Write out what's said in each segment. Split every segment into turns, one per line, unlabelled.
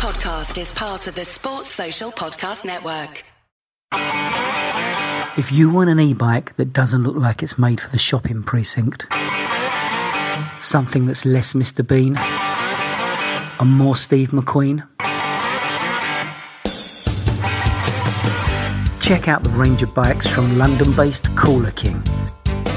podcast is part of the Sports Social Podcast Network.
If you want an e-bike that doesn't look like it's made for the shopping precinct, something that's less Mr. Bean and more Steve McQueen, check out the range of bikes from London-based Cooler King.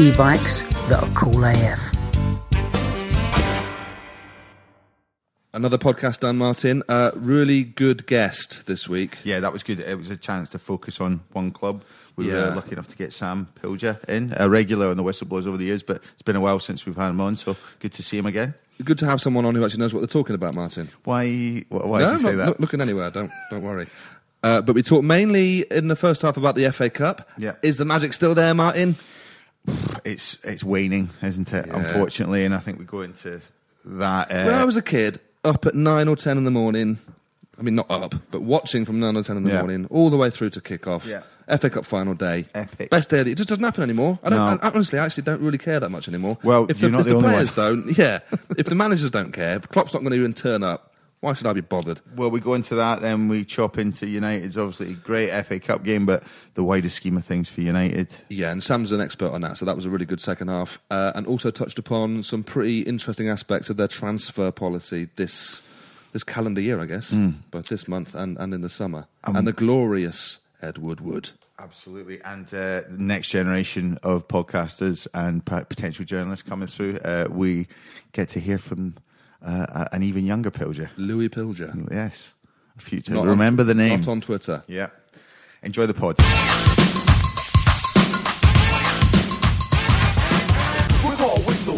E-bikes that are cool AF.
Another podcast done, Martin. Uh, really good guest this week.
Yeah, that was good. It was a chance to focus on one club. We
Yeah.
were lucky enough to get Sam Pilger in, a regular on the Whistleblowers over the years, but it's been a while since we've had him on, so good to see him again.
Good to have someone on who actually knows what they're talking about, Martin.
Why? wh- Why
no,
did you say
not,
that?
not looking anywhere. Don't don't worry. Uh, but we talked mainly in the first half about the FA Cup.
Yeah.
Is the magic still there, Martin?
It's it's waning, isn't it?
Yeah.
Unfortunately, and I think we go into that. Uh,
when I was a kid, up at nine or ten in the morning. I mean, not up, but watching from nine or ten in the
Yeah.
morning, all the way through to kick off.
Yeah.
FA Cup final day.
Epic.
Best day. It just doesn't happen anymore. I don't.
No.
I, honestly, I actually don't really care that much anymore.
Well,
if the, if
the
the players
one.
don't, yeah. if the managers don't care, Klopp's not going to even turn up. Why should I be bothered?
well, we go into that, then we chop into United's obviously a great FA Cup game, but the wider scheme of things for United.
Yeah, and Sam's an expert on that, so that was a really good second half. Uh, and also touched upon some pretty interesting aspects of their transfer policy this this calendar year, I guess, both this month and, and in the summer. and the glorious Ed Woodward.
Absolutely, and uh, the next generation of podcasters and p- potential journalists coming through, uh, we get to hear from uh, an even younger Pilger.
Louis Pilger.
Yes, a.
Not on-
Remember the name.
Not on Twitter.
Yeah. Enjoy the pod.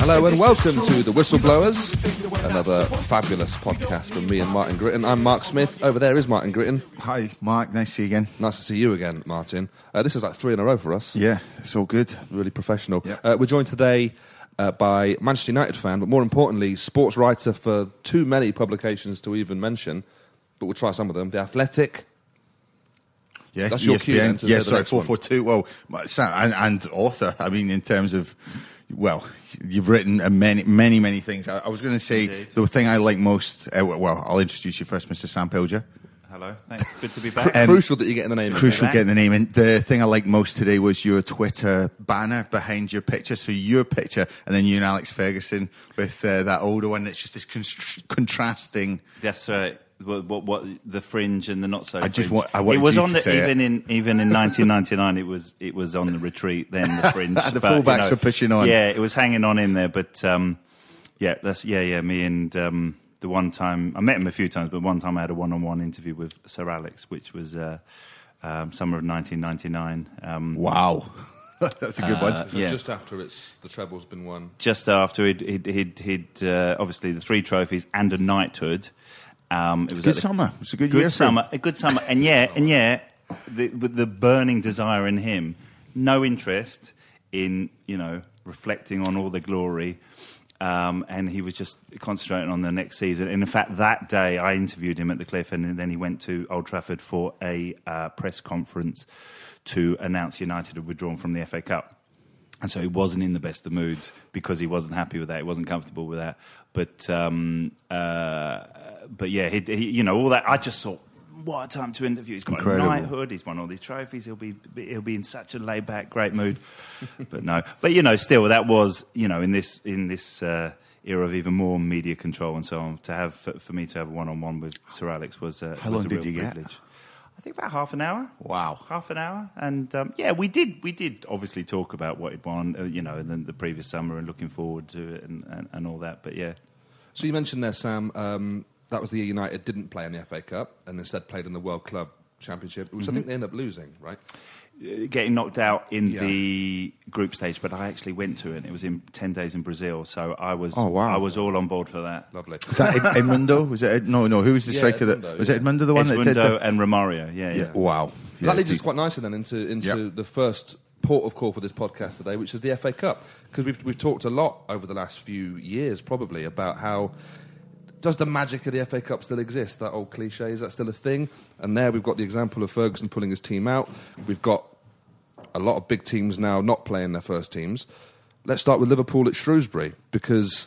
Hello and welcome to The Whistleblowers, another fabulous podcast from me and Martin Gritton. I'm Mark Smith. Over there is Martin Gritton.
Hi, Mark. Nice to see you again.
Nice to see you again, Martin. Uh, this is like three in a row for us.
Yeah, it's all good.
really professional.
Yeah.
Uh, we're joined today uh, by Manchester United fan, but more importantly, sports writer for too many publications to even mention. But we'll try some of them. The Athletic.
Yeah,
That's your cue then
yeah, sorry, four four two. Well, and, and author. I mean, in terms of, well, you've written many, many, many things. I, I was going to say
Indeed.
the thing I like most. Uh, well, I'll introduce you first, Mr. Sam Pilger.
Hello, thanks. Good to be back.
Um,
crucial that you get in the name.
Crucial getting the name. And the thing I liked most today was your Twitter banner behind your picture. So your picture, and then you and Alex Ferguson with uh, that older one. That's just this con- contrasting.
That's right. What, what, what the fringe and the not so.
I just
fringe.
want- I wanted
it was
you
on
to
the
say it.
even in even in 1999. It was it was on the retreat. Then the fringe.
The
but, you
fullbacks
know,
were pushing on.
Yeah, it was hanging on in there. But um, yeah, that's yeah, yeah. Me and um, the one time I met him a few times, but one time I had a one-on-one interview with Sir Alex, which was uh, um, summer of 1999. Um,
Wow, that's a good one.
So
yeah.
Just after it's the treble's been won.
just after he'd, he'd, he'd, he'd uh, obviously the three trophies and a knighthood. Um, it was a
Good
at
summer. It was a good
good
year for
summer, a good summer, and yeah, and yeah, the, with the burning desire in him, no interest in you know reflecting on all the glory. Um, and he was just concentrating on the next season. And in fact, that day I interviewed him at the Cliff, and then he went to Old Trafford for a uh, press conference to announce United had withdrawn from the FA Cup. And so he wasn't in the best of moods because he wasn't happy with that. He wasn't comfortable with that. But um, uh, but yeah, he, he, you know all that. I just thought, what a time to interview. He's got
Incredible.
a knighthood. He's won all these trophies. He'll be he'll be in such a laid back, great mood. but no, but you know, still that was you know in this in this. Uh, Era of even more media control and so on. To have for, for me to have a one on one with Sir Alex was uh,
How
was
long
a
did you get?
privilege. I think about half an hour
Wow.
half an hour, and um, yeah, we did we did obviously talk about what he'd won, uh, you know, and then the previous summer and looking forward to it and, and, and all that. But yeah,
So you mentioned there, Sam, um, that was the year United didn't play in the FA Cup and instead played in the World Club Championship, which I think they ended up losing, right?
uh, getting knocked out in
Yeah.
the group stage, but I actually went to it. It was in ten days in Brazil, so I was
Oh, wow.
I was all on board for that.
Lovely.
Was that Ed- Edmundo? Was it Ed- no, no? Who was the
Yeah,
striker that was
yeah.
it Edmundo the one that did
Edmundo
the?
and Romario, yeah, yeah.
Yeah. Wow.
that
Yeah,
leads us quite nicely then into into
Yep.
the first port of call for this podcast today, which is the FA Cup, because we've we've talked a lot over the last few years, probably about how. Does the magic of the FA Cup still exist? That old cliche, is that still a thing? And there we've got the example of Ferguson pulling his team out. We've got a lot of big teams now not playing their first teams. Let's start with Liverpool at Shrewsbury because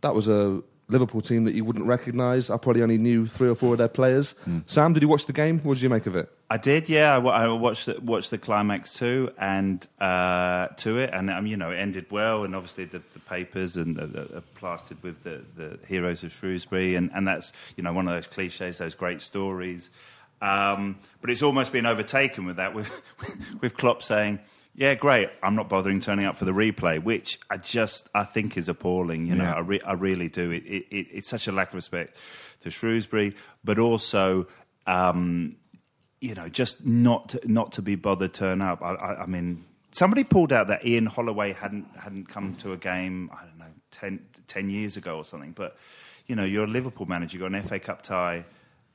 that was a Liverpool team that you wouldn't recognise. I probably only knew three or four of their players. Sam, did you watch the game? What did you make of it?
I did, yeah. I, I watched the, watched the climax too, and uh, to it, and um, you know, it ended well. And obviously, the, the papers and uh, are plastered with the, the heroes of Shrewsbury, and, and that's you know one of those cliches, those great stories. Um, but it's almost been overtaken with that, with with Klopp saying, "Yeah, great. I'm not bothering turning up for the replay," which I just I think is appalling. You know,
Yeah.
I, re- I really do. It, it, it, it's such a lack of respect to Shrewsbury, but also. Um, you know, just not not to be bothered turn up. I, I, I mean, somebody pulled out that Ian Holloway hadn't hadn't come to a game. I don't know, 10, 10 years ago or something. But you know, you're a Liverpool manager. You got an FA Cup tie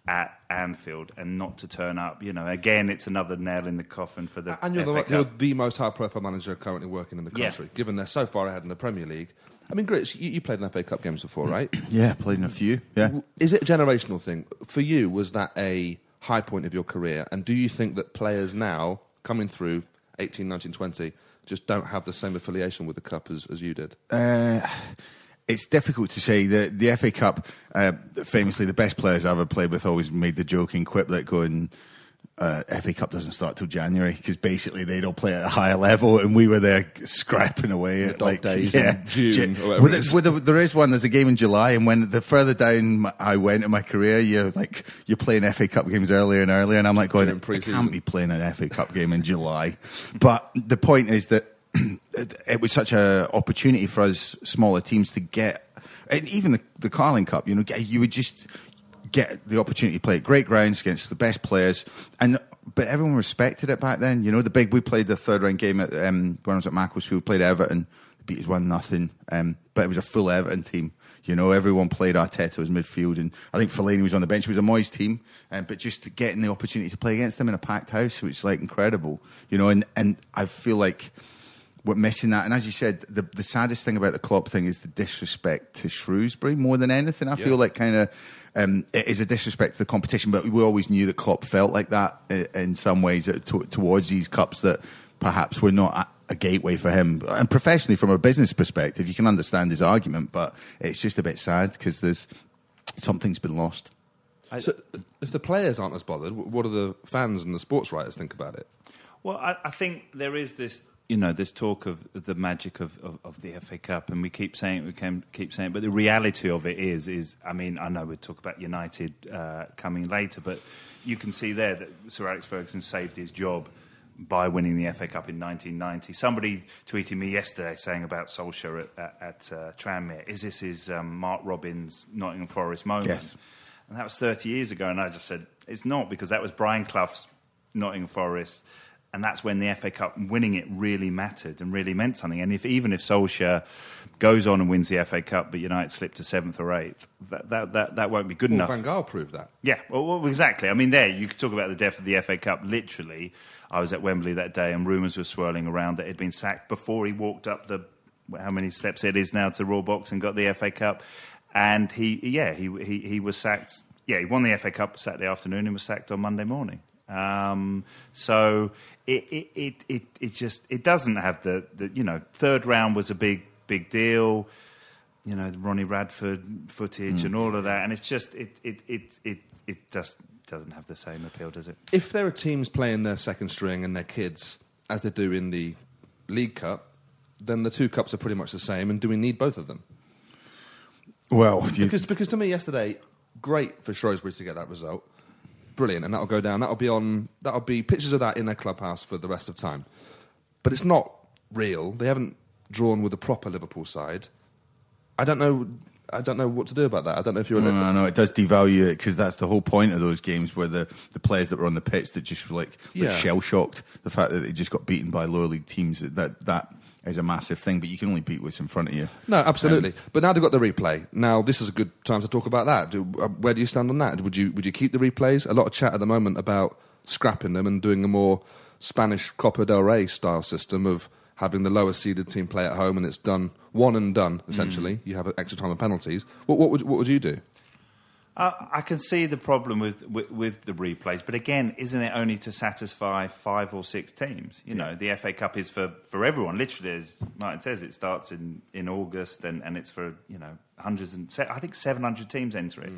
at Anfield, and not to turn up. You know, again, it's another nail in the coffin for the
And you're,
FA
the,
Cup.
you're the most high-profile manager currently working in the
Yeah.
country, given they're so far ahead in the Premier League. I mean, Grits, you, you played in FA Cup games before, right?
Yeah, played in a few. Yeah.
Is it a generational thing? For you, was that a high point of your career? And do you think that players now, coming through 18, 19, 20, just don't have the same affiliation with the Cup as, as you did?
Uh, it's difficult to say. The the FA Cup, uh, famously, the best players I ever played with always made the joking quip that going. Uh, FA Cup doesn't start till January because basically they don't play at a higher level, and we were there scrapping away at
dog
like
days
yeah,
in June
Jan-
or whatever
Well,
it is.
there- well, there- there is one. There's a game in July, and when the further down I went in my career, you're like you're playing FA Cup games earlier and earlier, and I'm like going, I can't be playing an FA Cup game in July. But the point is that it, was such an opportunity for us smaller teams to get, and even the, the Carling Cup. You know, you would just get the opportunity to play at great grounds against the best players, and but everyone respected it back then. You know, the big we played the third round game at um, when I was at Macclesfield, played Everton, beat us one nothing, um, but it was a full Everton team. You know, everyone played Arteta as midfield, and I think Fellaini was on the bench. It was a Moyes team, um, but just getting the opportunity to play against them in a packed house, which is like incredible. You know, and and I feel like we're missing that. And as you said, the the saddest thing about the Klopp thing is the disrespect to Shrewsbury more than anything. I feel like kind of. Um, it is a disrespect to the competition, but we always knew that Klopp felt like that in some ways uh, to, towards these cups that perhaps were not a, a gateway for him. And professionally, from a business perspective, you can understand his argument, but it's just a bit sad because there's something's been lost.
So, if the players aren't as bothered, what do the fans and the sports writers think about it?
Well, I, I think there is this, you know, this talk of the magic of, of, of the FA Cup, and we keep saying it, we can keep saying it, but the reality of it is, is I mean, I know we talk about United uh, coming later, but you can see there that Sir Alex Ferguson saved his job by winning the FA Cup in 1990. Somebody tweeted me yesterday saying about Solskjaer at, at, at uh, Tranmere, is this his um, Mark Robins Nottingham Forest moment?
Yes.
And that was 30 years ago, and I just said, it's not, because that was Brian Clough's Nottingham Forest, and that's when the FA Cup winning it really mattered and really meant something. And if even if Solskjaer goes on and wins the FA Cup, but United slip to seventh or eighth, that, that, that, that won't be good
Well,
enough.
Van Gaal proved that.
Yeah, well, well, exactly. I mean, there you could talk about the death of the FA Cup. Literally, I was at Wembley that day, and rumours were swirling around that he'd been sacked before he walked up the how many steps it is now to Royal Box and got the FA Cup. And he, yeah, he he, he was sacked. Yeah, he won the FA Cup Saturday afternoon and was sacked on Monday morning. Um, so it, it, it, it, it just it doesn't have the, the you know third round was a big big deal you know, Ronnie Radford footage and all of that, and it's just it it it it, it just doesn't have the same appeal, does it?
If there are teams playing their second string and their kids, as they do in the League Cup, then the two cups are pretty much the same. And do we need both of them?
Well, you,
Because, because to me, yesterday, great for Shrewsbury to get that result. Brilliant, and that'll go down. That'll be on. That'll be pictures of that in their clubhouse for the rest of time. But it's not real. They haven't drawn with a proper Liverpool side. I don't know. I don't know what to do about that. I don't know if you're.
No, no, no, it does devalue it because that's the whole point of those games where the, the players that were on the pitch that just were like, like shell shocked. The fact that they just got beaten by lower league teams that that is a massive thing. But you can only beat what's in front of you.
No, absolutely.
Um,
but now they've got the replay. Now this is a good time to talk about that. Do, uh, where do you stand on that? Would you would you keep the replays? A lot of chat at the moment about scrapping them and doing a more Spanish Copa del Rey style system of having the lower seeded team play at home and it's done one and done essentially. You have extra time and penalties. What, what would what would you do?
Uh, I can see the problem with, with with the replays, but again, isn't it only to satisfy five or six teams? You know, the FA Cup is for, for everyone. Literally, as Martin says, it starts in, in August, and, and it's for you know hundreds and I think seven hundred teams enter it.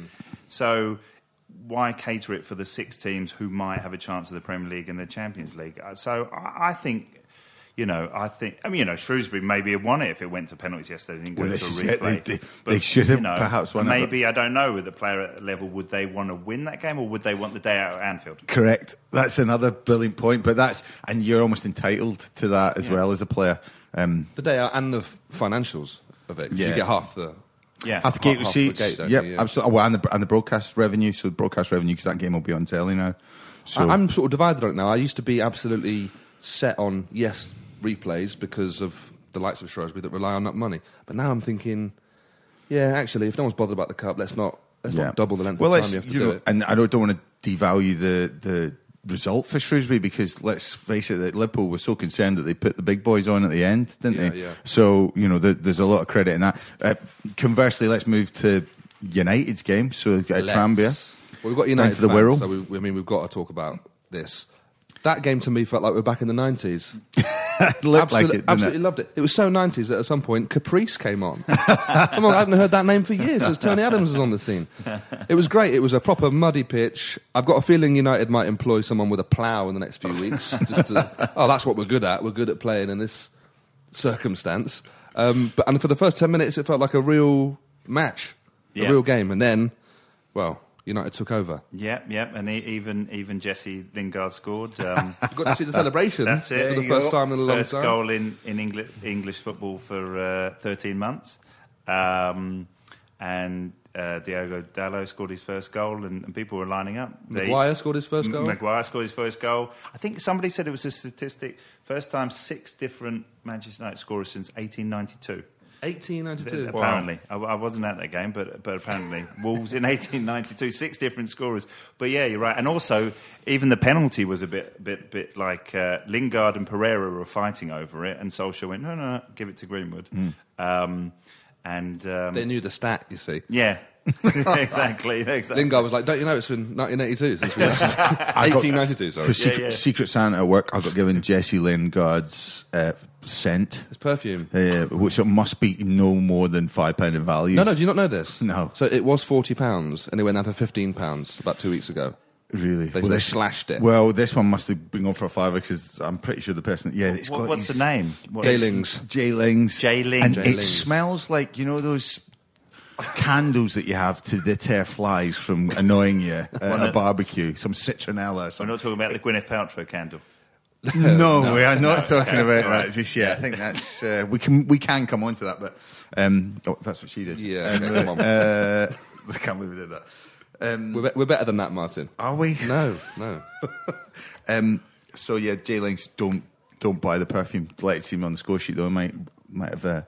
So why cater it for the six teams who might have a chance of the Premier League and the Champions League? Uh, So I, I think. You know, I think. I mean, you know, Shrewsbury maybe have won it if it went to penalties yesterday. They didn't go
Well,
to a
this it.
replay.
They- they-
But,
they should have
you know,
perhaps won it,
Maybe I don't know. With the player at level, would they want to win that game, or would they want the day out at Anfield?
Correct. That's another brilliant point. But that's and you're almost entitled to that as
Yeah.
well as a player. Um,
The day out and the financials of it.
Yeah.
You get half the.
Yeah,
half the gate
half the
receipts.
gate, don't
yep,
you? Yeah.
absolutely. Well, and the, and the broadcast revenue. So broadcast revenue because that game will be on telly now. So
I, I'm sort of divided on it now. I used to be absolutely set on yes replays because of the likes of Shrewsbury that rely on that money. But now I'm thinking, yeah, actually, if no one's bothered about the cup, let's not let's not double the length
well,
of time you have to
you
do
know,
it.
And I don't, don't want to devalue the the result for Shrewsbury because let's face it, that Liverpool was so concerned that they put the big boys on at the end, didn't
Yeah,
they?
yeah.
So you know, there, there's a lot of credit in that. Uh, conversely, let's move to United's game. So uh, Tranmere.
Let's- Well, we've got United
to the
fans,
Wirral.
so we, I mean, we've got to talk about this. That game to me felt like we we're back in the 90s.
It looked like it,
absolutely
it?
loved it. It was so 90s that at some point Caprice came on. Someone I haven't heard that name for years. As Tony Adams was on the scene. It was great. It was a proper muddy pitch. I've got a feeling United might employ someone with a plough in the next few weeks. Just to, oh, that's what we're good at. We're good at playing in this circumstance. Um, but and for the first 10 minutes, it felt like a real match,
Yeah.
a real game. And then, well, United took over.
Yep, yep, And e- even even Jesse Lingard scored. Um,
You got to see the celebration
That's it.
for the first time in a long
first
time.
goal in in English English football for uh, 13 months. Um, and uh, Diogo Dalot scored his first goal, and, and people were lining up. They-
Maguire scored his first goal.
Maguire scored his first goal. I think somebody said it was a statistic. First time six different Manchester United scorers since 1892.
1892.
Apparently, I, I wasn't at that game, but but apparently Wolves in 1892, six different scorers. But yeah, you're right. And also, even the penalty was a bit bit bit like uh, Lingard and Pereira were fighting over it, and Solskjaer went, no, no, no, give it to Greenwood. Um, and um,
They knew the stat, you see.
yeah, exactly, exactly.
Lingard was like, "Don't you know it's been 1982 since we 1892?" Sorry,
For secret,
yeah.
secret Santa at work, I got given Jesse Lingard's uh, scent,
it's perfume.
uh, which it must be no more than five pound in value.
No, no, do you not know this?
No.
So it was 40 pounds, and it went down to 15 pounds about two weeks ago.
really.
They- they slashed it.
Well, this one must have been on for a fiver because I'm pretty sure the person. Yeah, it's
What-
got
what's
these-
the name? What-
Jaylings.
Jaylings.
Jaylings.
And it
Jaylings.
smells like you know those candles that you have to deter flies from annoying you at a barbecue. Some citronella. Or
We're not talking about the Gwyneth Paltrow candle.
no, we are not talking about that just yet. I think that's uh, we can we can come on to that, but um, oh, that's what she did.
Yeah,
Um,
okay, come on.
Uh, I can't believe we did that. Um,
We're, be- we're better than that, Martin.
are we?
No, no.
Um, so yeah, J Links don't don't buy the perfume. Like to see me on the score sheet though. It might might have uh,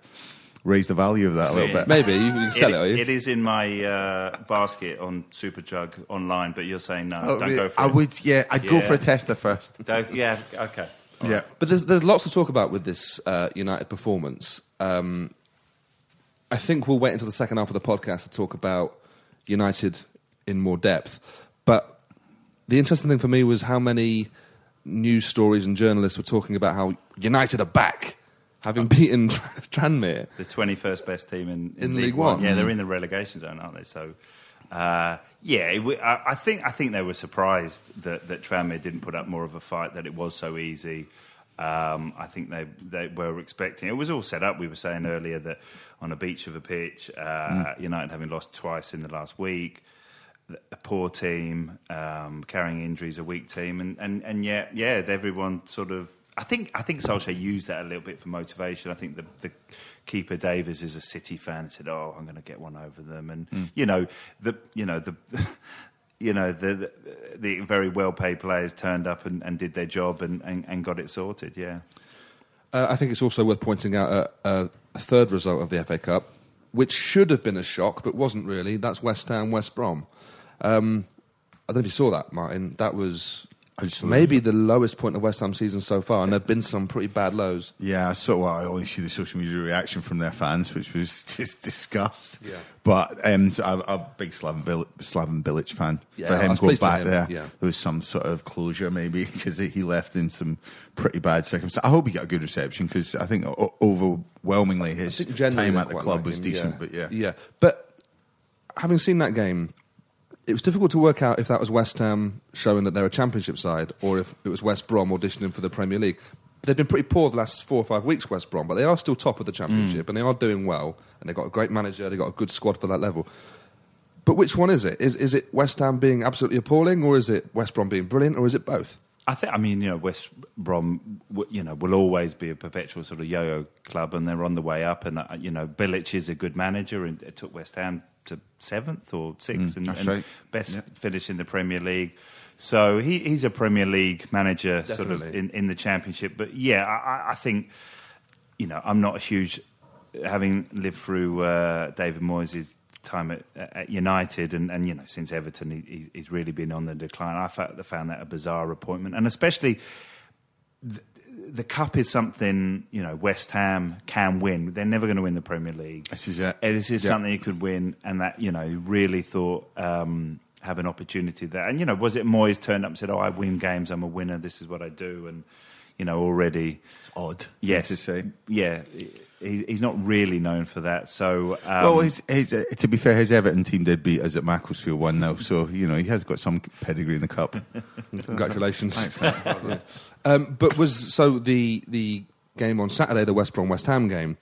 raised the value of that a little bit.
Maybe you can sell it, are you?
it is in my uh, basket on Superdrug online, but you're saying no,
Oh,
don't
really?
go for it.
I
it.
would, yeah, I'd go
Yeah.
for a tester first.
Don't- yeah, okay.
Yeah,
But there's there's lots to talk about with this uh, United performance. Um, I think we'll wait until the second half of the podcast to talk about United in more depth. But the interesting thing for me was how many news stories and journalists were talking about how United are back, having beaten Tranmere.
The 21st best team in,
In League One.
Yeah, they're in the relegation zone, aren't they? So, uh, yeah, I, I think I think they were surprised that that Tranmere didn't put up more of a fight. That it was so easy. Um, I think they they were expecting. It was all set up. We were saying earlier that on a beach of a pitch, uh, United having lost twice in the last week. A poor team, um, carrying injuries, a weak team, and, and, and yet, yeah, everyone sort of I think I think Solskjaer used that a little bit for motivation. I think the, the keeper Davies is a City fan and said, "Oh, I'm going to get one over them," and
Hmm.
you know the you know the. You know the, the the very well paid players turned up and, and did their job and, and, and got it sorted. Yeah,
Uh, I think it's also worth pointing out a, a, third result of the FA Cup, which should have been a shock but wasn't really. That's West Ham West Brom. Um, I don't know if you saw that, Martin. That was
I just saw
maybe the lowest point of West Ham season so far, and there've been some pretty bad lows.
Yeah, so well, I only see the social media reaction from their fans, which was just disgust.
Yeah.
But um, so I'm a big Slaven, Bil- Slaven Bilic fan.
Yeah,
for him
pleased for
back
him,
there,
yeah.
there was some sort of closure maybe because he left in some pretty bad circumstances. I hope he got a good reception because I think overwhelmingly his
I think generally
time at the club
like
was
him,
decent.
yeah.
But yeah,
yeah. But having seen that game, it was difficult to work out if that was West Ham showing that they're a Championship side, or if it was West Brom auditioning for the Premier League. They've been pretty poor the last four or five weeks, West Brom, but they are still top of the Championship,
Mm.
and they are doing well, and they've got a great manager, they've got a good squad for that level. But which one is it? Is, is it West Ham being absolutely appalling, or is it West Brom being brilliant, or is it both?
I think. I mean, you know, West Brom, w- you know, will always be a perpetual sort of yo-yo club, and they're on the way up. And uh, you know, Bilic is a good manager, and it took West Ham to seventh or sixth, and, and
right.
best
Yeah.
finish in the Premier League. So he, he's a Premier League manager, sort of in, in the Championship. But yeah, I, I- I think you know, I'm not a huge, having lived through uh, David Moyes' time at, at United, and, and you know, since Everton, he, he- he's really been on the decline. I found, found that a bizarre appointment, and especially the, cup is something you know West Ham can win. They're never going to win the Premier League.
This is it.
This is
Yeah.
something you could win, and that you know really thought um, have an opportunity there. And you know, was it Moyes turned up and said, "Oh, I win games. I'm a winner. This is what I do," and you know, already
it's odd.
Yes,
to say.
Yeah, he, he's not really known for that. So, um,
well, his, his, uh, to be fair, his Everton team did beat us at Macclesfield one 0 so you know he has got some pedigree in the cup.
Congratulations.
Thanks.
Um, but was so the the game on Saturday, the West Brom West Ham game.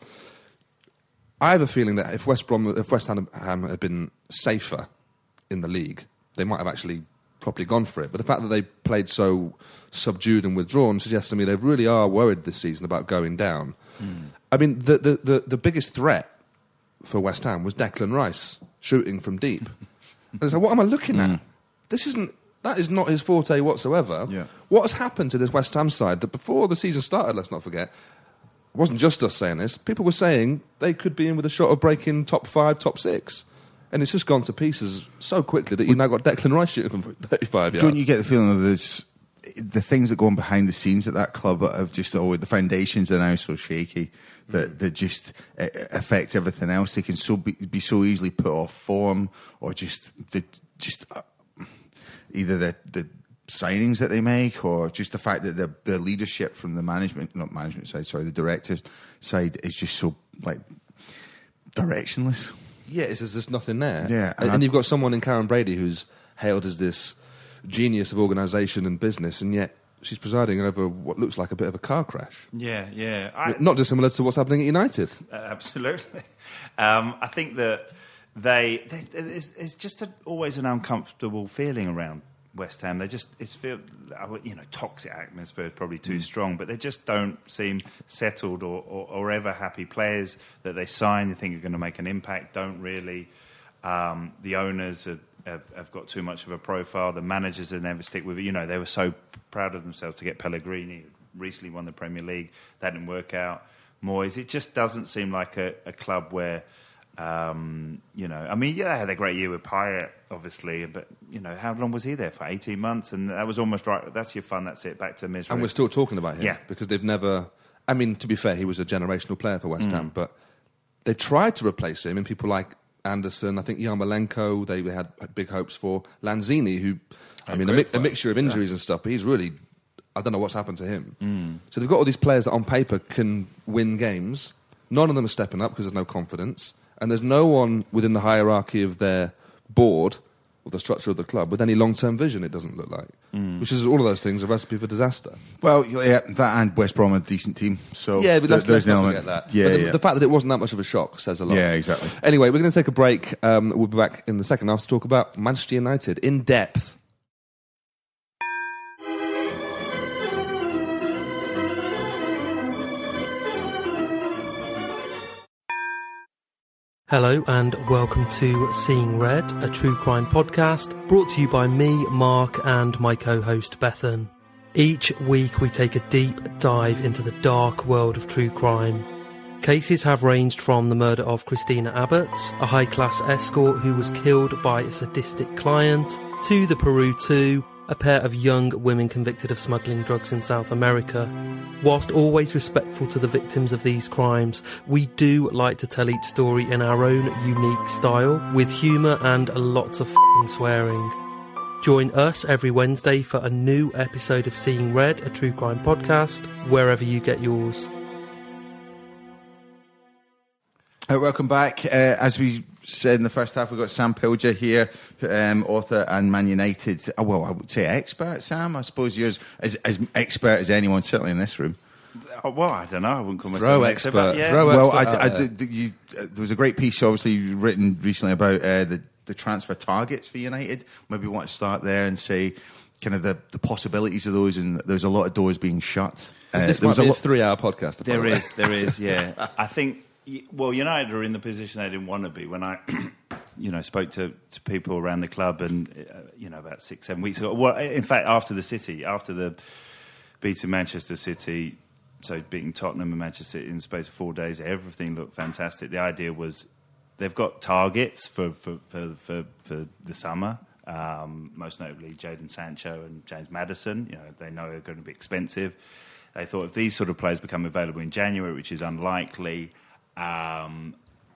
I have a feeling that if West Brom, if West Ham had been safer in the league, they might have actually properly gone for it. But the fact that they played so subdued and withdrawn suggests to me they really are worried this season about going down. I mean, the, the, the, the biggest threat for West Ham was Declan Rice shooting from deep. and it's like, what am I looking at? Mm. This isn't. That is not his forte whatsoever.
Yeah.
What has happened to this West Ham side that before the season started, let's not forget, it wasn't just us saying this. People were saying they could be in with a shot of breaking top five, top six. And it's just gone to pieces so quickly that you've now got Declan Rice shooting from 35 yards.
Don't you get the feeling of this? The things that go on behind the scenes at that club have just always the foundations are now so shaky that that just uh, affects everything else. They can so be, be so easily put off form or just the just uh, either the the signings that they make or just the fact that the the leadership from the management not management side sorry the directors side is just so like directionless.
Yeah, it's as there's nothing there.
Yeah,
and,
and
and you've got someone in Karren Brady who's hailed as this genius of organisation and business, and yet she's presiding over what looks like a bit of a car crash.
yeah, yeah. I,
Not dissimilar to what's happening at United.
Uh, absolutely. Um, I think that they, they it's, it's just a, always an uncomfortable feeling around West Ham. They just it's feel you know toxic atmosphere is probably too strong, but they just don't seem settled or, or, or ever happy. Players that they sign, you think are going to make an impact, don't really. Um, the owners have, have, have got too much of a profile. The managers that never stick with it. You know, they were so proud of themselves to get Pellegrini. Recently won the Premier League. That didn't work out. Moyes. It just doesn't seem like a, a club where, um, you know, I mean, yeah, they had a great year with Payet, obviously, but you know, how long was he there for? Eighteen months, and that was almost right. That's your fun. That's it. Back to misery.
And we're still talking about him.
Yeah.
Because they've never. I mean, to be fair, he was a generational player for
Mm.
West Ham, but they've tried to replace him, and people like Anderson, I think Yarmolenko, they had big hopes for. Lanzini, who, I mean, a, mi- a mixture of injuries and stuff, but he's really. I don't know what's happened to him.
Mm.
So they've got all these players that on paper can win games. None of them are stepping up because there's no confidence. And there's no one within the hierarchy of their board or the structure of the club with any long term vision, it doesn't look like.
Mm.
Which is all of those things a recipe for disaster.
Well, yeah, that and West Brom are a decent team. So
Yeah, but let's,
there's
let's not
element.
forget that.
Yeah,
the,
yeah.
the fact that it wasn't that much of a shock says a lot.
Yeah, exactly.
Anyway, we're going to take a break. Um, we'll be back in the second half to talk about Manchester United in depth.
Hello and welcome to Seeing Red, a true crime podcast brought to you by me, Mark, and my co-host Bethan. Each week we take a deep dive into the dark world of true crime. Cases have ranged from the murder of Christina Abbott, a high-class escort who was killed by a sadistic client, to the Peru 2, a pair of young women convicted of smuggling drugs in South America. Whilst always respectful to the victims of these crimes, we do like to tell each story in our own unique style, with humour and lots of swearing. Join us every Wednesday for a new episode of Seeing Red, a true crime podcast, wherever you get yours.
Uh, welcome back. Uh, as we in the first half, we've got Sam Pilger here, um, author and Man United. Uh, well, I would say expert, Sam. I suppose you're as, as, as expert as anyone, certainly in this room.
Oh, well, I don't know. I wouldn't call myself
Throw
an
expert.
yeah.
Throw
well,
expert
I,
out there.
the- the- you, uh, there was a great piece, obviously, written recently about uh, the, the transfer targets for United. Maybe we want to start there and say kind of the, the possibilities of those, and there's a lot of doors being shut. Uh,
this
there
might
was a
be a
lot-
three-hour podcast. by
There
the way.
is, there is, yeah. I think, y- well, United are in the position they didn't want to be. When I, you know, spoke to, to people around the club, and uh, you know, about six, seven weeks ago. Well, in fact, after the City, after the beating Manchester City, so beating Tottenham and Manchester City in the space of four days, everything looked fantastic. The idea was they've got targets for for for, for, for the summer. Um, most notably, Jadon Sancho and James Maddison. You know, they know are going to be expensive. They thought if these sort of players become available in January, which is unlikely, um,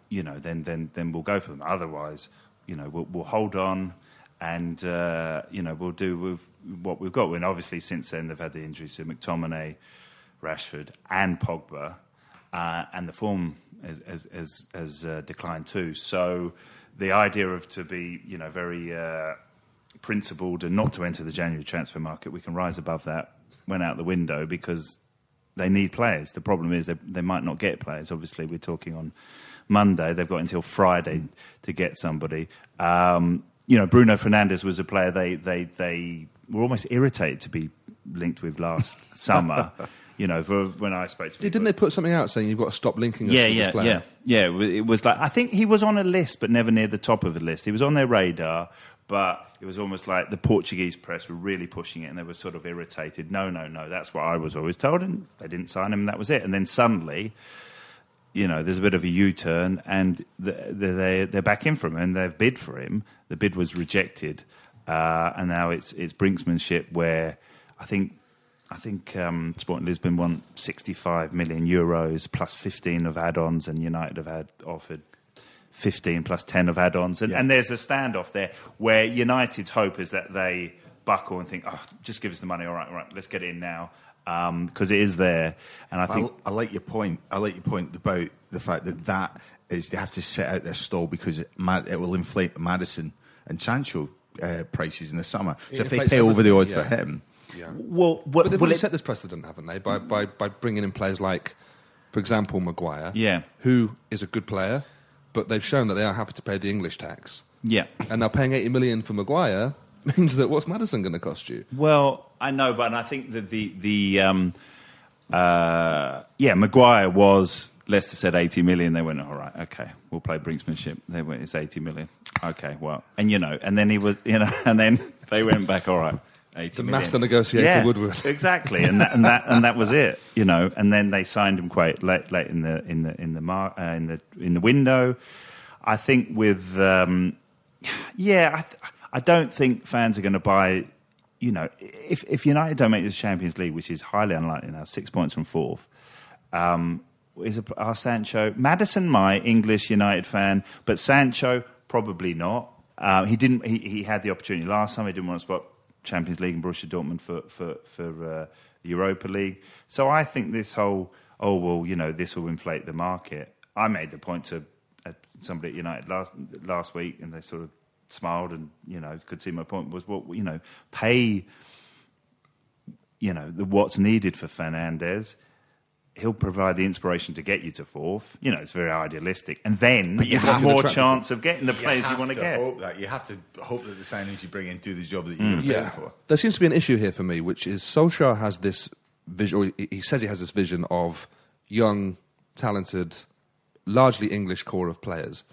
you know, then then then we'll go for them. Otherwise, you know, we'll, we'll hold on, and uh, you know, we'll do with what we've got. And obviously, since then, they've had the injuries to McTominay, Rashford, and Pogba, uh, and the form has, has, has, uh, declined too. So, the idea of to be, you know, very uh, principled and not to enter the January transfer market, we can rise above that. Went out the window because they need players. The problem is they, they might not get players. Obviously, we're talking on Monday. They've got until Friday to get somebody. Um, you know, Bruno Fernandes was a player they, they, they were almost irritated to be linked with last summer. You know, for when I spoke to people.
Didn't they put something out saying you've got to stop linking us
Yeah, yeah,
this player?
yeah, yeah. It was like I think he was on a list, but never near the top of the list. He was on their radar, but it was almost like the Portuguese press were really pushing it, and they were sort of irritated. No, no, no. That's what I was always told, and they didn't sign him. and That was it. And then suddenly, you know, there's a bit of a U-turn, and the, the, they they're back in for him, and they've bid for him. The bid was rejected, uh, and now it's it's brinksmanship where I think. I think um, Sporting Lisbon won 65 million euros plus 15 of add-ons, and United have had offered 15 plus 10 of add-ons, and, and there's a standoff there where United's hope is that they buckle and think, oh, just give us the money, all right, all right, let's get it in now, because it is there, and I think
I, I like your point. I like your point about the fact that that is they have to set out their stall because it, ma- it will inflate Maddison and Sancho uh, prices in the summer. So
It
if they pay over the odds
everything,
for him,
Yeah.
well, what,
But they've
well,
already
it-
set this precedent, haven't they? By, by, by bringing in players like, for example, Maguire,
Yeah.
who is a good player, but they've shown that they are happy to pay the English tax.
yeah.
And now paying 80 million for Maguire means that what's Maddison going to cost you?
Well, I know, but I think that the the um, uh, yeah, Maguire was Leicester said eighty million. They went, all right, okay, we'll play brinksmanship. They went, it's eighty million. Okay, well, and you know, and then he was, you know, and then they went back, all right. 80
The
million.
master negotiator
yeah,
Woodward.
exactly, and that, and that and that was it, you know. And then they signed him quite late, late in the in the in the mar- uh, in the in the window. I think with um, yeah, I, th- I don't think fans are going to buy. You know, if if United don't make this Champions League, which is highly unlikely now, six points from fourth, um, is a, our Sancho Maddison my English United fan, but Sancho probably not. Uh, he didn't. He, he had the opportunity last time. He didn't want to spot Champions League and Borussia Dortmund for for for uh, the Europa League. So I think this whole oh well, you know, this will inflate the market. I made the point to uh, somebody at United last last week, and they sort of smiled and you know could see my point was well, you know, pay you know the, what's needed for Fernandes. He'll provide the inspiration to get you to fourth. You know, it's very idealistic, and then
But you
you've got more chance of getting the players you,
have
want to
to
get.
Hope that. You have to hope that the signings you bring in do the job that you're going to pay for.
There seems to be an issue here for me, which is Solskjaer has this vision, or he- he says he has this vision of young, talented, largely English core of players.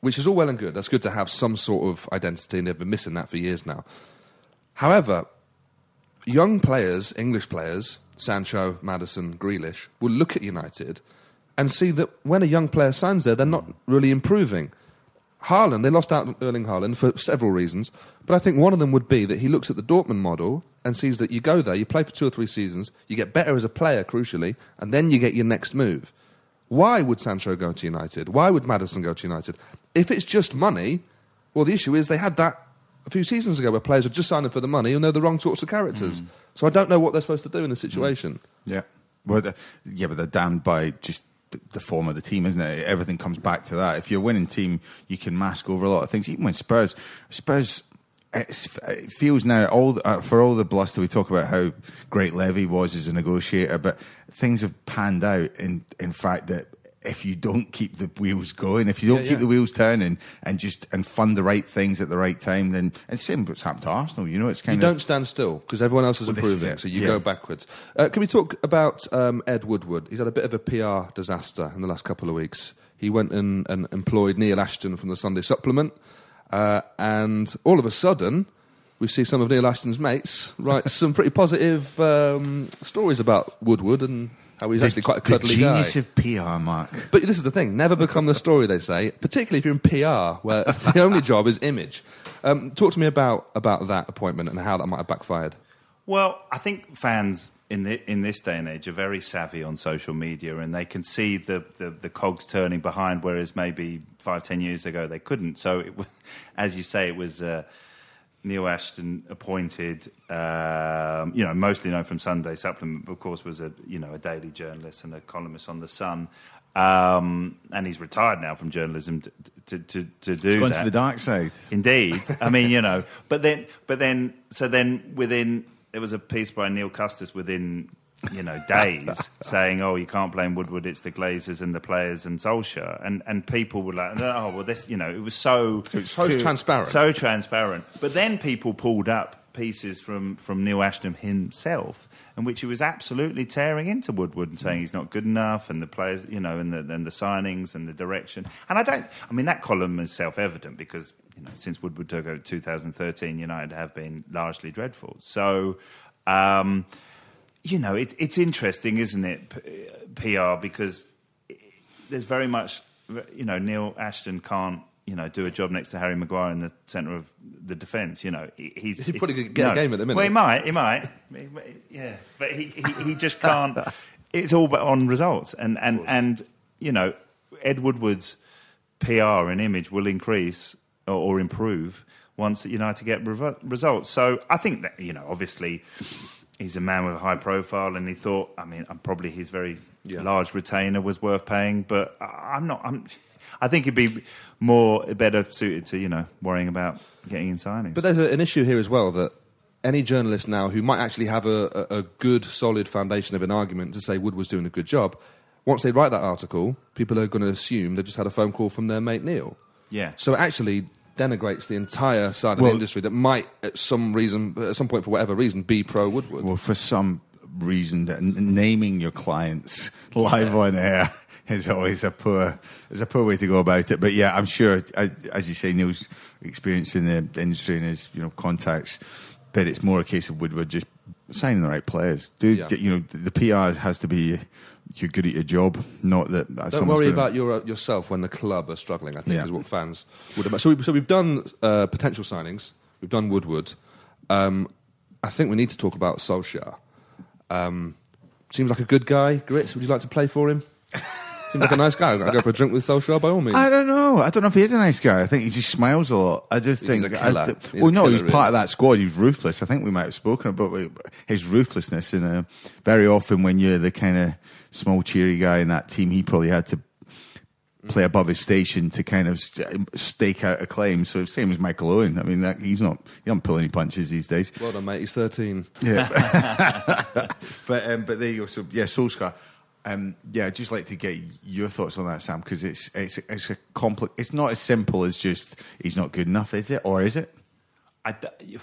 which is all well and good. That's good to have some sort of identity, and they've been missing that for years now. However, young players, English players, Sancho, Maddison, Grealish, will look at United and see that when a young player signs there, they're not really improving. Haaland, they lost out on Erling Haaland for several reasons, but I think one of them would be that he looks at the Dortmund model and sees that you go there, you play for two or three seasons, you get better as a player, crucially, and then you get your next move. Why would Sancho go to United? Why would Maddison go to United? If it's just money, well, the issue is they had that a few seasons ago where players were just signing for the money and they're the wrong sorts of characters. So I don't know what they're supposed to do in this situation.
Yeah. Well, the, yeah, but they're damned by just the, the form of the team, isn't it? Everything comes back to that. If you're a winning team, you can mask over a lot of things. Even when Spurs, Spurs, it's, it feels now all the- uh, for all the bluster we talk about how great Levy was as a negotiator, but things have panned out in in fact that. If you don't keep the wheels going, if you don't
Yeah,
keep
yeah.
the wheels turning, and just and fund the right things at the right time, then and same what's happened to Arsenal. You know, it's
You
kind of You
don't stand still because everyone else is
Well, this is
improving, so you
Yeah.
go backwards. Uh, can we talk about um, Ed Woodward? He's had a bit of a PR disaster in the last couple of weeks. He went and, and employed Neil Ashton from the Sunday Supplement, uh, and all of a sudden, we see some of Neil Ashton's mates write some pretty positive um, stories about Woodward and how he's actually quite a
the
cuddly guy.
genius of PR, Mark.
But this is the thing: never become the story. They say, particularly if you're in PR, where the only job is image. Um, talk to me about about that appointment and how that might have backfired.
Well, I think fans in the, in this day and age are very savvy on social media, and they can see the, the, the cogs turning behind, whereas maybe five ten years ago they couldn't. So, it, as you say, it was. Uh, Neil Ashton appointed, um, you know, mostly known from Sunday Supplement, but of course, was a you know a daily journalist and a columnist on the Sun, um, and he's retired now from journalism to to, to, to do
Gone
that.
to the dark side.
Indeed. I mean, you know, but then, but then, so then within, there was a piece by Neil Custis within, you know, days saying, oh, you can't blame Woodward, it's the Glazers and the players and Solskjaer. And, and people were like, oh, well, this, you know, it was so,
So transparent.
so transparent. But then people pulled up pieces from, from Neil Ashton himself, in which he was absolutely tearing into Woodward and saying he's not good enough, and the players, you know, and the, and the signings and the direction. And I don't, I mean, that column is self evident because, you know, since Woodward took over 2013, United have been largely dreadful. So, um, you know, it, it's interesting, isn't it, PR, because there's very much, you know, Neil Ashton can't, you know, do a job next to Harry Maguire in the centre of the defence. You know, he's
He probably could get a game at the minute.
Well, he might, he might, yeah, but he, he, he just can't. it's all but on results, and and and you know, Ed Woodward's PR and image will increase or, or improve once United get revo- results. So I think that you know, obviously, he's a man with a high profile, and he thought, I mean, uh, probably his very
Yeah.
large retainer was worth paying, but I- I'm not. I'm. I think he'd be more better suited to you know worrying about getting in signings.
But there's a, an issue here as well that any journalist now who might actually have a, a, a good, solid foundation of an argument to say Wood was doing a good job, once they write that article, people are going to assume they've just had a phone call from their mate Neil.
yeah,
So actually denigrates the entire side of
Well-
the industry that might, at some reason, at some point for whatever reason, be pro Woodward.
Well, for some reason, that n- naming your clients live on air is always a poor is a poor way to go about it. But yeah, I'm sure, as as you say, Neil's experience in the industry and his you know contacts, that it's more a case of Woodward just signing the right players. Do
Yeah.
you know, the PR has to be you're good at your job, not that.
Don't worry about your, yourself when the club are struggling. I think
Yeah.
is what fans would. Imagine. So, we, so we've done uh, potential signings. We've done Woodward. Um, I think we need to talk about Solskjaer. Um, seems like a good guy. Grits, would you like to play for him? Seems like a nice guy. I'll go for a drink with Solskjaer by all means.
I don't know. I don't know if he is a nice guy. I think he just smiles a lot. I just
He's
think.
a.
I th- well, no, he's part of that squad. He's ruthless. I think we might have spoken about his ruthlessness. And uh, very often, when you're the kind of small, cheery guy in that team, he probably had to play above his station to kind of stake out a claim. So same as Michael Owen. I mean, that, he's not. He doesn't pull any punches these days.
well done, mate. He's 13.
Yeah. but um, but there you go. So yeah, Solskjaer. Um, yeah, I'd just like to get your thoughts on that, Sam, because it's it's it's a complex. It's not as simple as just he's not good enough, is it? Or is it?
I, d-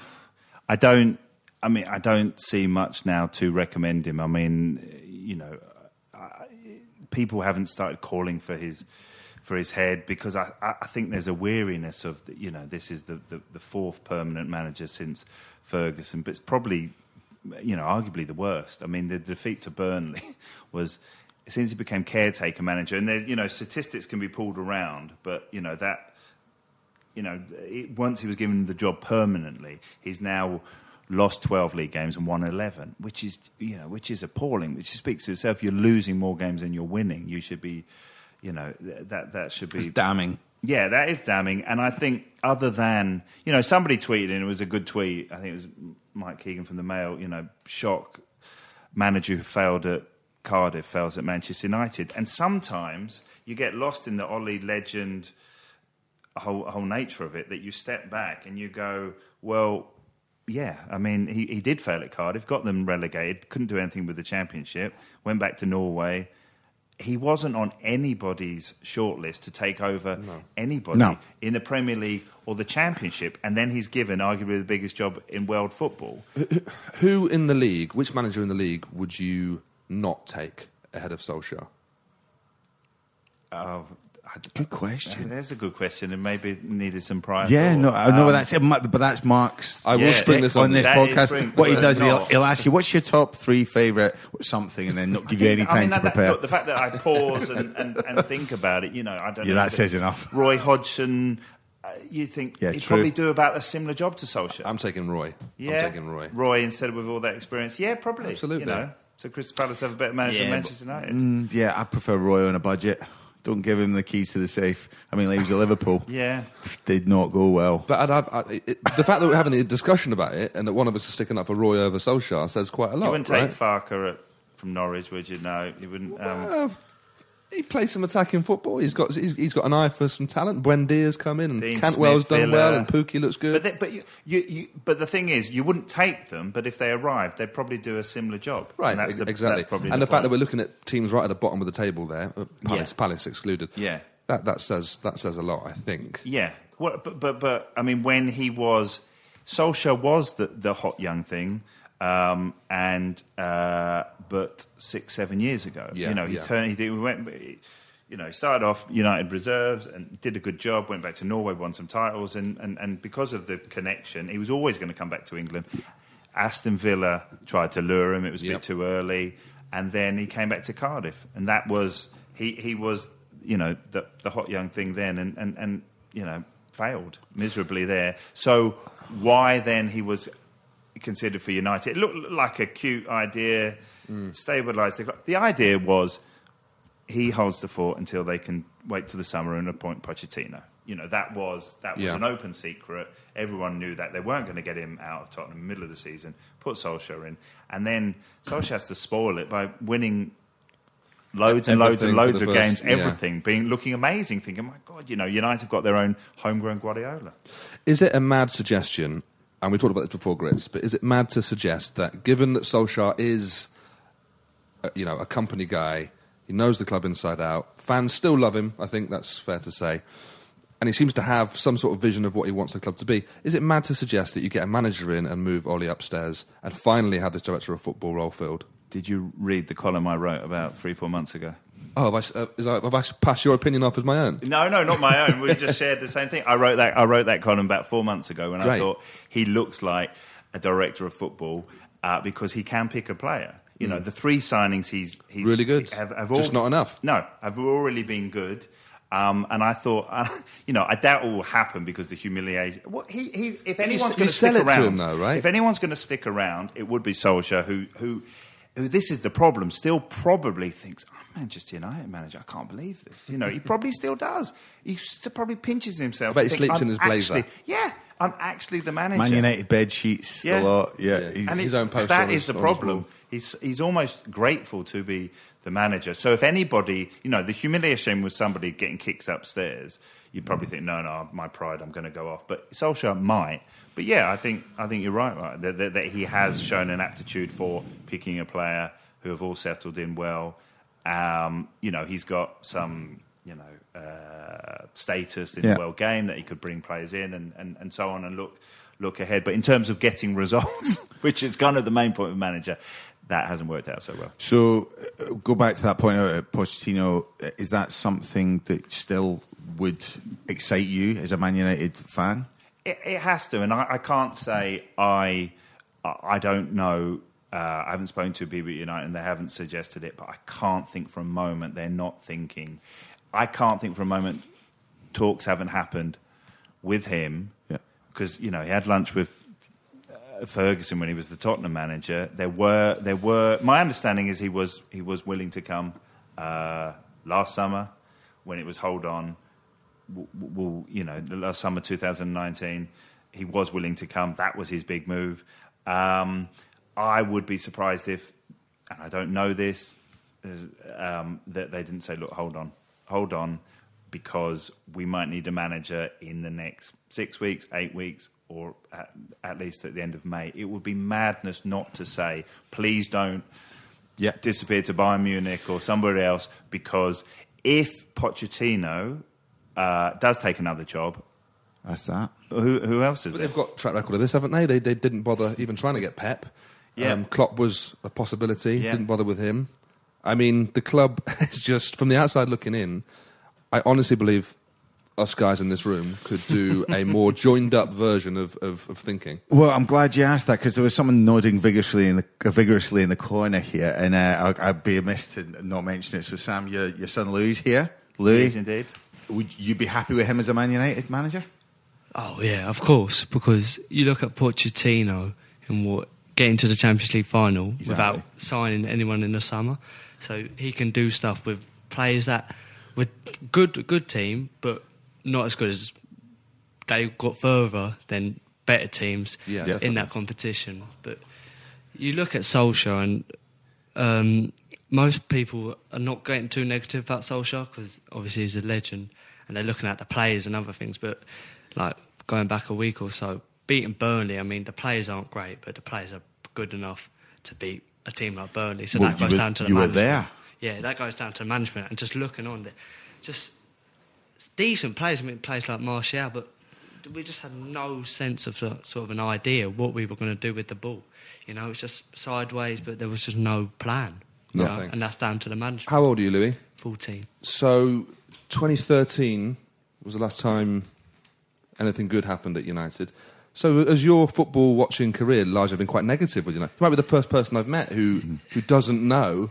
I don't. I mean, I don't see much now to recommend him. I mean, you know, I, people haven't started calling for his for his head because I, I think there's a weariness of the, you know this is the, the, the fourth permanent manager since Ferguson, but it's probably you know arguably the worst. I mean, the defeat to Burnley was since he became caretaker manager, and there you know statistics can be pulled around, but you know that you know, it, once he was given the job permanently, he's now lost 12 league games and won 11, which is, you know, which is appalling, which speaks to itself. You're losing more games than you're winning. You should be, you know, that, that should be.
It's damning.
Yeah, that is damning. And I think, other than, you know, somebody tweeted, and it was a good tweet. I think it was Mike Keegan from the Mail, you know, shock manager who failed at Cardiff fails at Manchester United. And sometimes you get lost in the Ole legend whole, whole nature of it that you step back and you go, well, yeah, I mean, he, he did fail at Cardiff, got them relegated, couldn't do anything with the championship, went back to Norway. He wasn't on anybody's shortlist to take over anybody
No.
in the Premier League or the Championship, and then he's given arguably the biggest job in world football.
Who in the league, which manager in the league would you not take ahead of Solskjaer?
Oh, I-
Good question.
There's a good question, and maybe needed some prior.
Yeah,
thought.
no, I know
Um,
that's it, but that's Mark's.
I will
Yeah.
spring this on,
on this podcast.
spring-
what he does, he'll, he'll ask you, "What's your top three favorite something?" and then not give you any
I
time
mean,
to
that, that-
prepare.
look, the fact that I pause and, and, and think about it, you know, I don't
Yeah,
know.
that says enough.
Roy Hodgson, uh, you think
Yeah,
he'd
true.
probably do about a similar job to Solskjaer.
I'm taking Roy.
yeah,
I'm taking Roy.
Roy instead of with all that experience. Yeah, probably.
Absolutely.
You know, so Crystal Palace have a better manager
Yeah,
than Manchester United.
Mm, yeah, I prefer Roy on a budget. Don't give him the keys to the safe. I mean, like, he was at Liverpool.
Yeah.
Did not go well.
But I'd have, I, it, the fact that we're having a discussion about it and that one of us is sticking up for Roy over Solskjaer says quite a lot.
you wouldn't
right?
take Farke at, from Norwich, would you? No, you wouldn't. Um,
he plays some attacking football. He's got he's, he's got an eye for some talent. Buendia's come in, and
Dean
Cantwell's
Smith,
done
Villa.
well, and Pukki looks good.
But they, but you, you, you, but the thing is, you wouldn't take them. But if they arrived, they'd probably do a similar job.
Right,
And that's the-
exactly.
that's
and the, fact
point.
that we're looking at teams right at the bottom of the table there, uh, Palace,
Yeah.
Palace excluded.
Yeah.
that that says that says a lot. I think.
Yeah, well, but but but I mean, when he was Solskjaer was the the hot young thing, um, and uh, but six seven years ago,
Yeah,
you know, he
yeah.
turned. He did, we went. You know, he started off United reserves and did a good job. Went back to Norway, won some titles, and, and, and because of the connection, he was always going to come back to England. Aston Villa tried to lure him; it was a
Yep.
bit too early, and then he came back to Cardiff, and that was he. He was you know the the hot young thing then, and and, and you know failed miserably there. So why then he was considered for United? It looked like a cute idea, stabilised the club. The idea was he holds the fort until they can wait to the summer and appoint Pochettino. You know that was that was
Yeah.
an open secret. Everyone knew that they weren't going to get him out of Tottenham in the middle of the season. Put Solskjaer in, and then Solskjaer has to spoil it by winning loads and loads and loads of
first-
games,
yeah.
everything being looking amazing. Thinking, my God, you know, United have got their own homegrown Guardiola.
Is it a mad suggestion? And we talked about this before, Grits. But is it mad to suggest that, given that Solskjaer is, you know, a company guy, he knows the club inside out. Fans still love him. I think that's fair to say. And he seems to have some sort of vision of what he wants the club to be. Is it mad to suggest that you get a manager in and move Ole upstairs and finally have this director of football role filled?
Did you read the column I wrote about three, four months ago?
Oh, have I, uh, is I, have I passed your opinion off as my own?
No, no, not my own. We just shared the same thing. I wrote that. I wrote that column about four months ago, and I thought he looks like a director of football uh, because he can pick a player. You know, the three signings he's he's
Hmm. Really good.
Have, have
Just not enough.
No, have already been good. Um, and I thought, uh, you know, I doubt it will happen because the humiliation. Well, he, he, if anyone's going to stick around,
though, right?
If anyone's going to stick around, it would be Solskjaer, who, who, who. This is the problem. Still, probably thinks, I'm Manchester United manager. I can't believe this. You know, he probably still does. He still probably pinches himself.
I bet he sleeps in his blazer."
actually- yeah, I'm actually the manager.
Man United bed sheets,
Yeah.
a lot. Yeah,
Yeah.
he's-
And
his
it-
own post.
That
on his-
is the problem. He's he's almost grateful to be the manager. So if anybody, you know, the humiliation was somebody getting kicked upstairs, you'd probably think, no, no, my pride, I'm going to go off. But Solskjaer might. But yeah, I think I think you're right, right that, that, that he has shown an aptitude for picking a player who have all settled in well. Um, you know, he's got some, you know, uh, status in
Yeah.
the world game that he could bring players in and, and, and so on and look look ahead. But in terms of getting results, which is kind of the main point of manager, that hasn't worked out so well.
So, uh, go back to that point about Pochettino. Is that something that still would excite you as a Man United fan?
It, it has to, and I, I can't say I I don't know. Uh, I haven't spoken to people at United, and they haven't suggested it, but I can't think for a moment they're not thinking. I can't think for a moment talks haven't happened with him
Yeah.
because you know he had lunch with uh, Ferguson when he was the Tottenham manager. There were there were my understanding is he was he was willing to come uh, last summer when it was hold on. Well, you know, the last summer 2019, he was willing to come. That was his big move. Um, I would be surprised if, and I don't know this, um, that they didn't say, "Look, hold on, hold on," because we might need a manager in the next six weeks, eight weeks, or at, at least at the end of May. It would be madness not to say, "Please don't
Yeah.
disappear to Bayern Munich or somebody else," because if Pochettino uh, does take another job,
That's that.
who, who else is
But
there?
they've got track record of this, haven't they? They, they didn't bother even trying to get Pep.
Yeah.
Um, Klopp was a possibility.
Yeah.
Didn't bother with him. I mean, the club is just from the outside looking in. I honestly believe us guys in this room could do a more joined up version of, of, of thinking.
Well, I'm glad you asked that because there was someone nodding vigorously in the uh, vigorously in the corner here, and uh, I- I'd be amiss to not mention it. So, Sam, your your son Louis here. Louis,
Yes, indeed.
would you be happy with him as a Man United manager?
Oh yeah, of course. Because you look at Pochettino and what getting to the Champions League final without signing anyone in the summer, so he can do stuff with players that with good good team, but not as good as they got further than better teams
Yeah,
in
definitely.
that competition. But you look at Solskjaer and. Um, most people are not getting too negative about Solskjaer because obviously he's a legend, and they're looking at the players and other things. But like going back a week or so, beating Burnley. I mean, the players aren't great, but the players are good enough to beat a team like Burnley. So
Well,
that goes
were-
down to the
you were there.
Yeah, that goes down to management and just looking on there. Just decent players. I mean, players like Martial, but we just had no sense of sort sort of an idea what we were going to do with the ball. You know, it's just sideways, but there was just no plan. you know,
Nothing.
and that's down to the management.
How old are you, Louis?
14.
So, 2013 was the last time anything good happened at United. So, has your football watching career largely been quite negative with United? You might be the first person I've met who, who doesn't know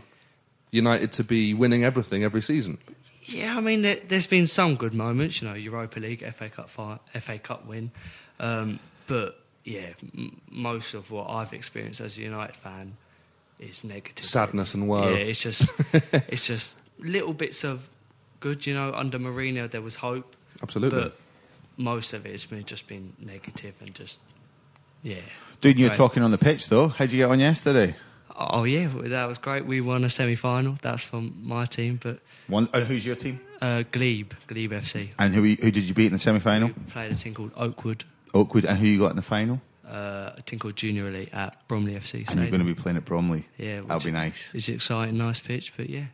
United to be winning everything every season.
Yeah, I mean, there, there's been some good moments, you know, Europa League, FA Cup, fi- FA Cup win, um, but yeah, m- most of what I've experienced as a United fan is negative.
Sadness and woe.
Yeah, it's just, it's just little bits of good, you know. Under Mourinho, there was hope,
Absolutely.
but most of it has been just been negative and just, yeah.
Dude, you're talking on the pitch though. How'd you get on yesterday?
Oh yeah, that was great. We won a semi-final. That's from my team, but
One, and who's your team?
uh, Glebe, Glebe FC.
And who who did you beat in the semi final?
We played a team called Oakwood.
Oakwood. And who you got in the final?
uh, a team called Junior Elite at Bromley FC.
And you're going to be playing at Bromley.
yeah,
that'll be nice.
It's exciting, nice pitch, but yeah,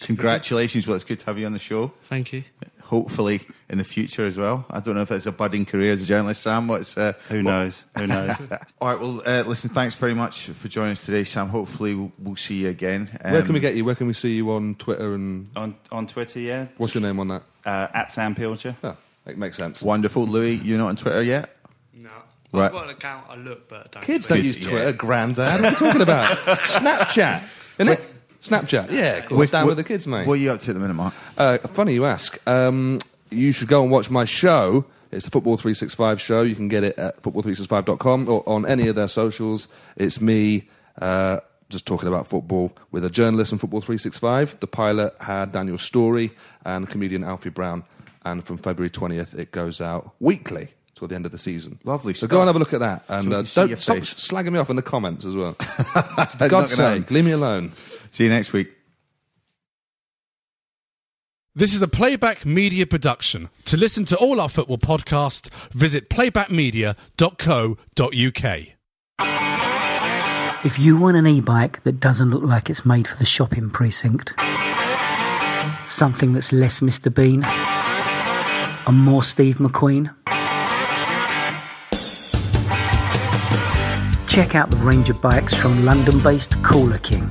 Congratulations! Well, it's good to have you on the show.
thank you.
Hopefully, in the future as well. I don't know if it's a budding career as a journalist, Sam. What's uh,
Who
what-
knows? Who knows?
All right. Well, uh, listen. Thanks very much for joining us today, Sam. Hopefully, we'll, we'll see you again.
Where can
Um,
we get you? Where can we see you on Twitter? And
on on Twitter, yeah.
what's your name on that?
Uh, at Sam Pilger.
Oh, it makes sense.
Wonderful, Louis. You're not on Twitter yet.
No,
Right.
I've got an account. I look, but I don't.
Kids
do
don't
it.
use
yeah.
Twitter, Grandad. What are you talking about? Snapchat, isn't it? Snapchat, yeah, of course.
What-
Down
what-
with the kids, mate.
What are you up to at the minute, Mark?
Uh, funny you ask. Um, you should go and watch my show. It's the Football 365 show. You can get it at football365.com or on any of their socials. It's me uh, just talking about football with a journalist from Football 365. The pilot had Daniel Storey and comedian Alfie Brown. And from February 20th, it goes out weekly till the end of the season.
Lovely
So
stuff.
go and have a look at that. And uh,
can see your
don't stop slagging me off in the comments as well.
Not
For God's sake, leave me alone.
See you next week.
This is a Playback Media production. To listen to all our football podcasts, visit playbackmedia.co.uk.
If you want an e-bike that doesn't look like it's made for the shopping precinct, something that's less Mr. Bean and more Steve McQueen, check out the range of bikes from London-based Cooler King.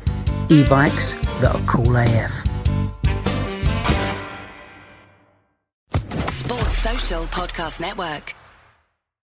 E-bikes that are cool AF.
Sports Social Podcast Network.